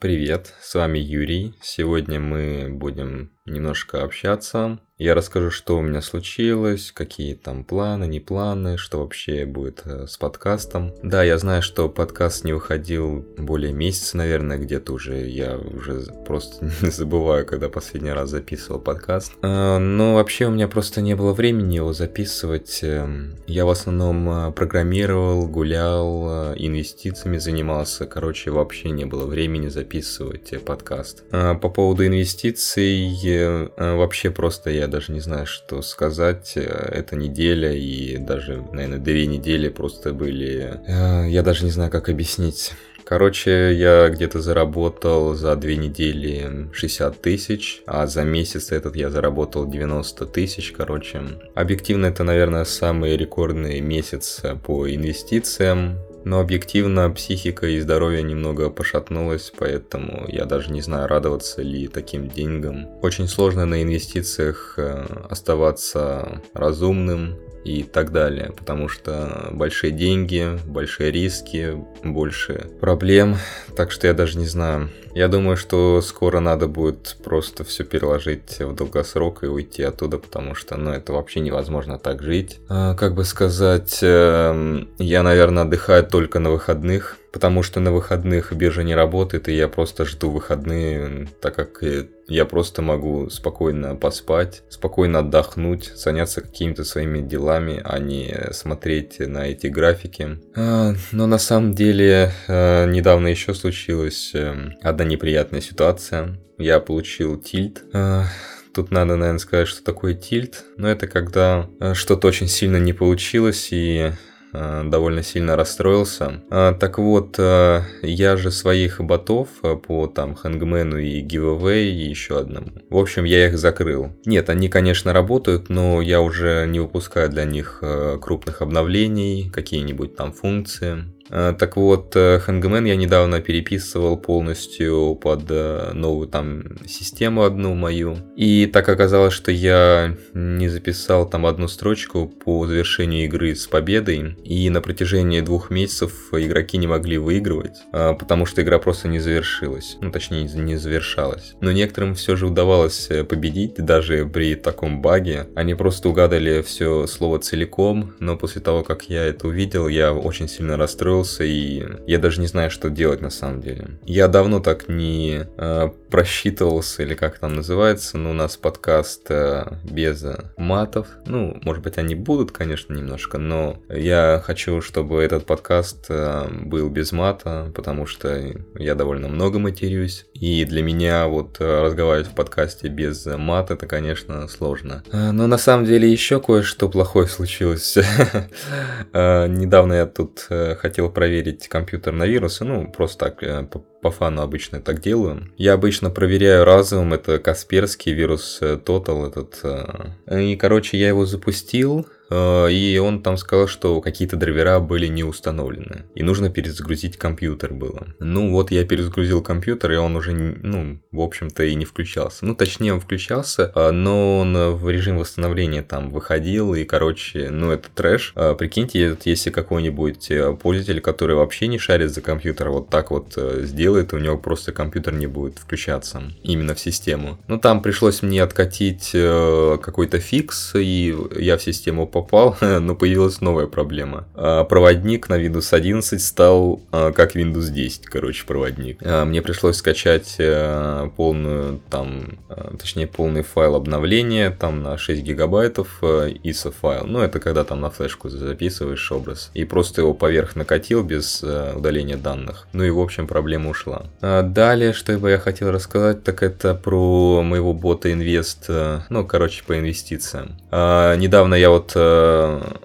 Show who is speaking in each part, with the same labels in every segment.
Speaker 1: Привет, с вами Юрий. Сегодня мы будем немножко общаться. Я расскажу, что у меня случилось, какие там планы, не планы, что вообще будет э, с подкастом. Да, я знаю, что подкаст не выходил более месяца, наверное, где-то уже. Я уже просто не забываю, когда последний раз записывал подкаст. А, но вообще у меня просто не было времени его записывать. Эм, я в основном э, программировал, гулял, э, инвестициями занимался. Короче, вообще не было времени записывать подкаст. По поводу инвестиций Э, вообще просто я даже не знаю, что сказать. Э, эта неделя и даже, наверное, две недели просто были... Э, я даже не знаю, как объяснить. Короче, я где-то заработал за две недели 60 тысяч, а за месяц этот я заработал 90 тысяч, короче. Объективно это, наверное, самый рекордный месяц по инвестициям. Но объективно психика и здоровье немного пошатнулось, поэтому я даже не знаю, радоваться ли таким деньгам. Очень сложно на инвестициях э, оставаться разумным, и так далее, потому что большие деньги, большие риски, больше проблем, так что я даже не знаю. Я думаю, что скоро надо будет просто все переложить в долгосрок и уйти оттуда, потому что, ну, это вообще невозможно так жить. А, как бы сказать, э, я, наверное, отдыхаю только на выходных, потому что на выходных биржа не работает, и я просто жду выходные, так как я просто могу спокойно поспать, спокойно отдохнуть, заняться какими-то своими делами, а не смотреть на эти графики. А, но на самом деле а, недавно еще случилась а, одна неприятная ситуация. Я получил тильт. А, Тут надо, наверное, сказать, что такое тильт. Но это когда что-то очень сильно не получилось, и Э, довольно сильно расстроился. А, так вот, э, я же своих ботов э, по там Хэнгмену и Giveaway и еще одному. В общем, я их закрыл. Нет, они, конечно, работают, но я уже не выпускаю для них крупных обновлений, какие-нибудь там функции. Э, так вот, Hangman я недавно переписывал полностью под э, новую там систему одну мою. И так оказалось, что я не записал там одну строчку по завершению игры с победой. И на протяжении двух месяцев игроки не могли выигрывать, э, потому что игра просто не завершилась. Ну, точнее, не завершалась. Но некоторым все же удавалось победить, даже при таком баге. Они просто угадали все слово целиком, но после того, как я это увидел, я очень сильно расстроился расстроился, и я даже не знаю, что делать на самом деле. Я давно так не э, просчитывался, или как там называется, но у нас подкаст э, без матов. Ну, может быть, они будут, конечно, немножко, но я хочу, чтобы этот подкаст э, был без мата, потому что я довольно много матерюсь, и для меня вот э, разговаривать в подкасте без мата, это, конечно, сложно. Э, но на самом деле еще кое-что плохое случилось. Э, недавно я тут хотел проверить компьютер на вирусы, ну, просто так, э, по, по фану обычно так делаю. Я обычно проверяю разовым, это Касперский вирус э, Total этот. Э. И, короче, я его запустил, и он там сказал, что какие-то драйвера были не установлены, и нужно перезагрузить компьютер было. Ну вот я перезагрузил компьютер, и он уже, ну, в общем-то и не включался. Ну, точнее, он включался, а, но он в режим восстановления там выходил, и, короче, ну, это трэш. А, прикиньте, если какой-нибудь э, пользователь, который вообще не шарит за компьютер, вот так вот э, сделает, у него просто компьютер не будет включаться именно в систему. Ну, там пришлось мне откатить какой-то фикс, и я в систему попал попал, но появилась новая проблема. А, проводник на Windows 11 стал а, как Windows 10, короче, проводник. А, мне пришлось скачать полную, там, точнее, полный файл обновления, там на 6 гигабайтов ISO файл. Ну, это когда там на флешку записываешь образ. И просто его поверх накатил без удаления данных. Ну и, в общем, проблема ушла. Далее, что бы я хотел рассказать, так это про моего бота инвест, ну, короче, по инвестициям. Недавно я вот Э,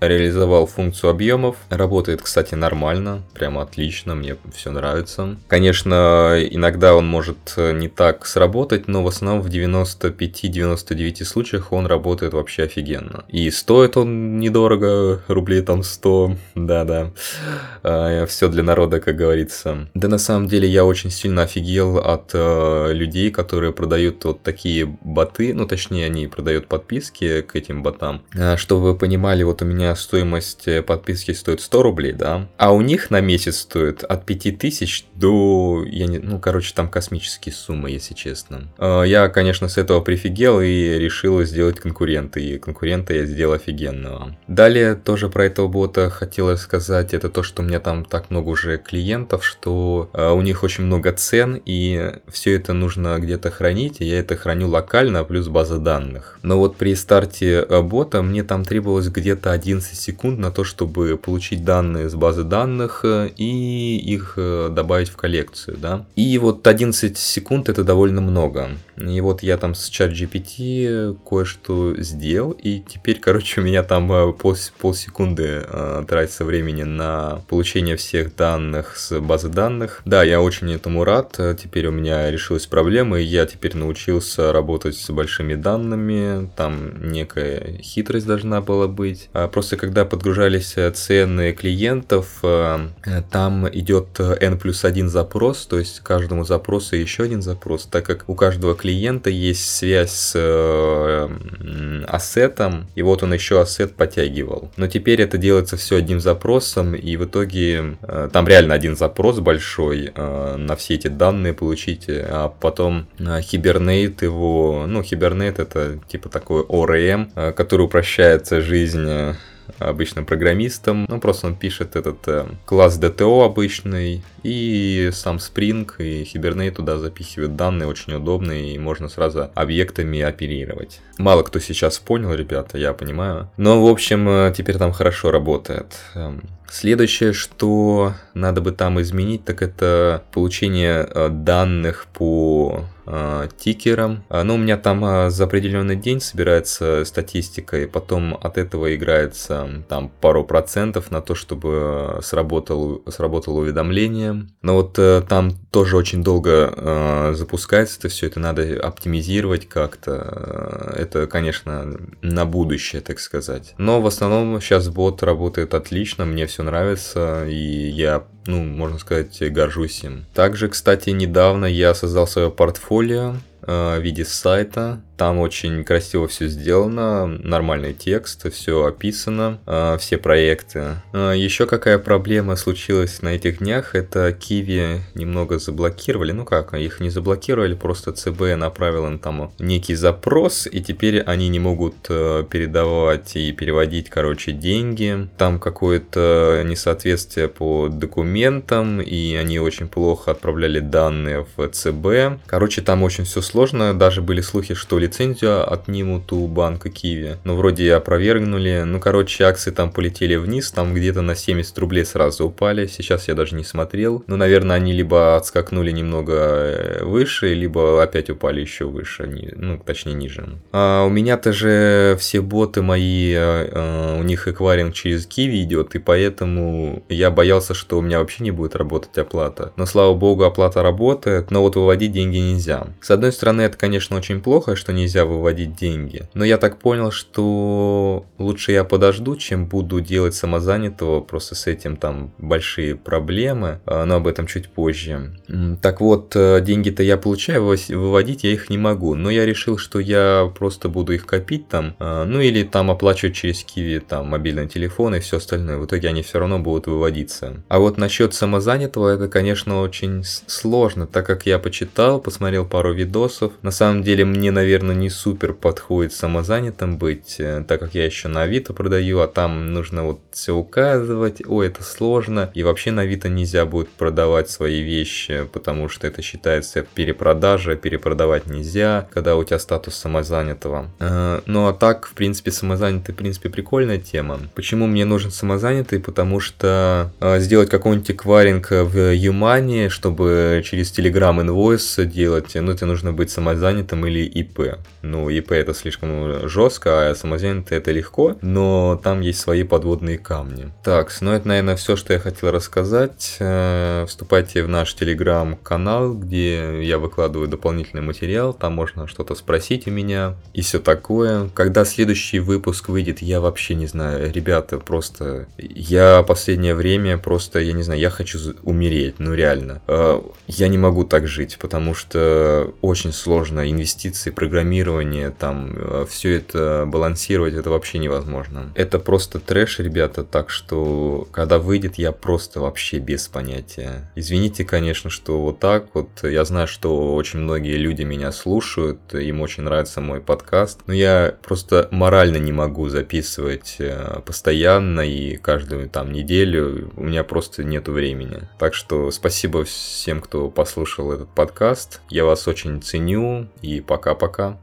Speaker 1: реализовал функцию объемов. Работает, кстати, нормально, прямо отлично, мне все нравится. Конечно, иногда он может не так сработать, но в основном в 95-99 случаях он работает вообще офигенно. И стоит он недорого, рублей там 100, да-да. Э, все для народа, как говорится. Да на самом деле я очень сильно офигел от э, людей, которые продают вот такие боты, ну точнее они продают подписки к этим ботам. Чтобы вы понимали, вот у меня стоимость э, подписки стоит 100 рублей, да, а у них на месяц стоит от 5000 до, я не, ну, короче, там космические суммы, если честно. Э, я, конечно, с этого прифигел и решил сделать конкурента, и конкурента я сделал офигенного. Далее тоже про этого бота хотелось сказать, это то, что у меня там так много уже клиентов, что э, у них очень много цен, и все это нужно где-то хранить, и я это храню локально, плюс база данных. Но вот при старте бота мне там требовалось где-то 11 секунд на то, чтобы получить данные с базы данных э, и их э, добавить в коллекцию, да. И вот 11 секунд это довольно много. И вот я там с чат GPT кое-что сделал, и теперь, короче, у меня там пол, полсекунды э, тратится времени на получение всех данных с базы данных. Да, я очень этому рад. Теперь у меня решилась проблема, и я теперь научился работать с большими данными. Там некая хитрость должна была быть. А просто когда подгружались цены клиентов, э, там идет n плюс один запрос, то есть каждому запросу еще один запрос, так как у каждого клиента есть связь с э, ассетом, и вот он еще ассет подтягивал. Но теперь это делается все одним запросом, и в итоге э, там реально один запрос большой на все эти данные получить, а потом Hibernate его, ну Hibernate это типа такой ORM, который упрощает жизнь обычным программистом. Ну, просто он пишет этот э, класс DTO обычный, и сам Spring и Hibernate туда запихивают данные, очень удобные, и можно сразу объектами оперировать. Мало кто сейчас понял, ребята, я понимаю. Но, в общем, э, теперь там хорошо работает. Эм, следующее, что надо бы там изменить, так это получение э, данных по э, тикерам. А, ну, у меня там э, за определенный день собирается статистика, и потом от этого играется там пару процентов на то, чтобы сработало, сработало уведомление. Но вот там тоже очень долго запускается это все, это надо оптимизировать как-то. Это, конечно, на будущее, так сказать. Но в основном сейчас бот работает отлично, мне все нравится, и я ну, можно сказать, горжусь им. Также, кстати, недавно я создал свое портфолио в виде сайта, там очень красиво все сделано, нормальный текст, все описано, э, все проекты. Э, еще какая проблема случилась на этих днях, это Киви немного заблокировали. Ну как, их не заблокировали, просто ЦБ направил им там некий запрос, и теперь они не могут э, передавать и переводить, короче, деньги. Там какое-то несоответствие по документам, и они очень плохо отправляли данные в ЦБ. Короче, там очень все сложно, даже были слухи, что ли лицензию отнимут у банка Киви. Но вроде и опровергнули. Ну, короче, акции там полетели вниз, там где-то на 70 рублей сразу упали. Сейчас я даже не смотрел. Ну, наверное, они либо отскакнули немного э, выше, либо опять упали еще выше. Ну, точнее, ниже. А у меня-то же все боты мои, э, э, у них эквайринг через Киви идет, и поэтому я боялся, что у меня вообще не будет работать оплата. Но, слава богу, оплата работает, но вот выводить деньги нельзя. С одной стороны, это, конечно, очень плохо, что нельзя выводить деньги. Но я так понял, что лучше я подожду, чем буду делать самозанятого, просто с этим там большие проблемы, а, но об этом чуть позже. Так вот, э, деньги-то я получаю, выводить я их не могу, но я решил, что я просто буду их копить там, а, ну или там оплачивать через Киви, там, мобильный телефон и все остальное. В итоге они все равно будут выводиться. А вот насчет самозанятого, это, конечно, очень сложно, так как я почитал, посмотрел пару видосов. На самом деле, мне, наверное, не супер подходит самозанятым быть, э, так как я еще на Авито продаю, а там нужно вот все указывать, ой, это сложно, и вообще на Авито нельзя будет продавать свои вещи, потому что это считается перепродажа, перепродавать нельзя, когда у тебя статус самозанятого. Э, ну а так, в принципе, самозанятый, в принципе, прикольная тема. Почему мне нужен самозанятый? Потому что э, сделать какой-нибудь эквайринг в Юмане, чтобы через Telegram Invoice делать, ну, это нужно быть самозанятым или ИП. Ну, ИП это слишком жестко, а самозанятый это легко, но там есть свои подводные камни. Так, ну это, наверное, все, что я хотел рассказать. Э, вступайте в наш телеграм-канал, где я выкладываю дополнительный материал, там можно что-то спросить у меня и все такое. Когда следующий выпуск выйдет, я вообще не знаю. Ребята, просто я последнее время просто, я не знаю, я хочу умереть, ну реально. Э, я не могу так жить, потому что очень очень сложно. Инвестиции, программирование, там, э, все это балансировать, это вообще невозможно. Это просто трэш, ребята, так что, когда выйдет, я просто вообще без понятия. Извините, конечно, что вот так вот. Я знаю, что очень многие люди меня слушают, им очень нравится мой подкаст, но я просто морально не могу записывать э, постоянно и каждую там неделю. У меня просто нету времени. Так что спасибо всем, кто послушал этот подкаст. Я вас очень ценю и пока-пока.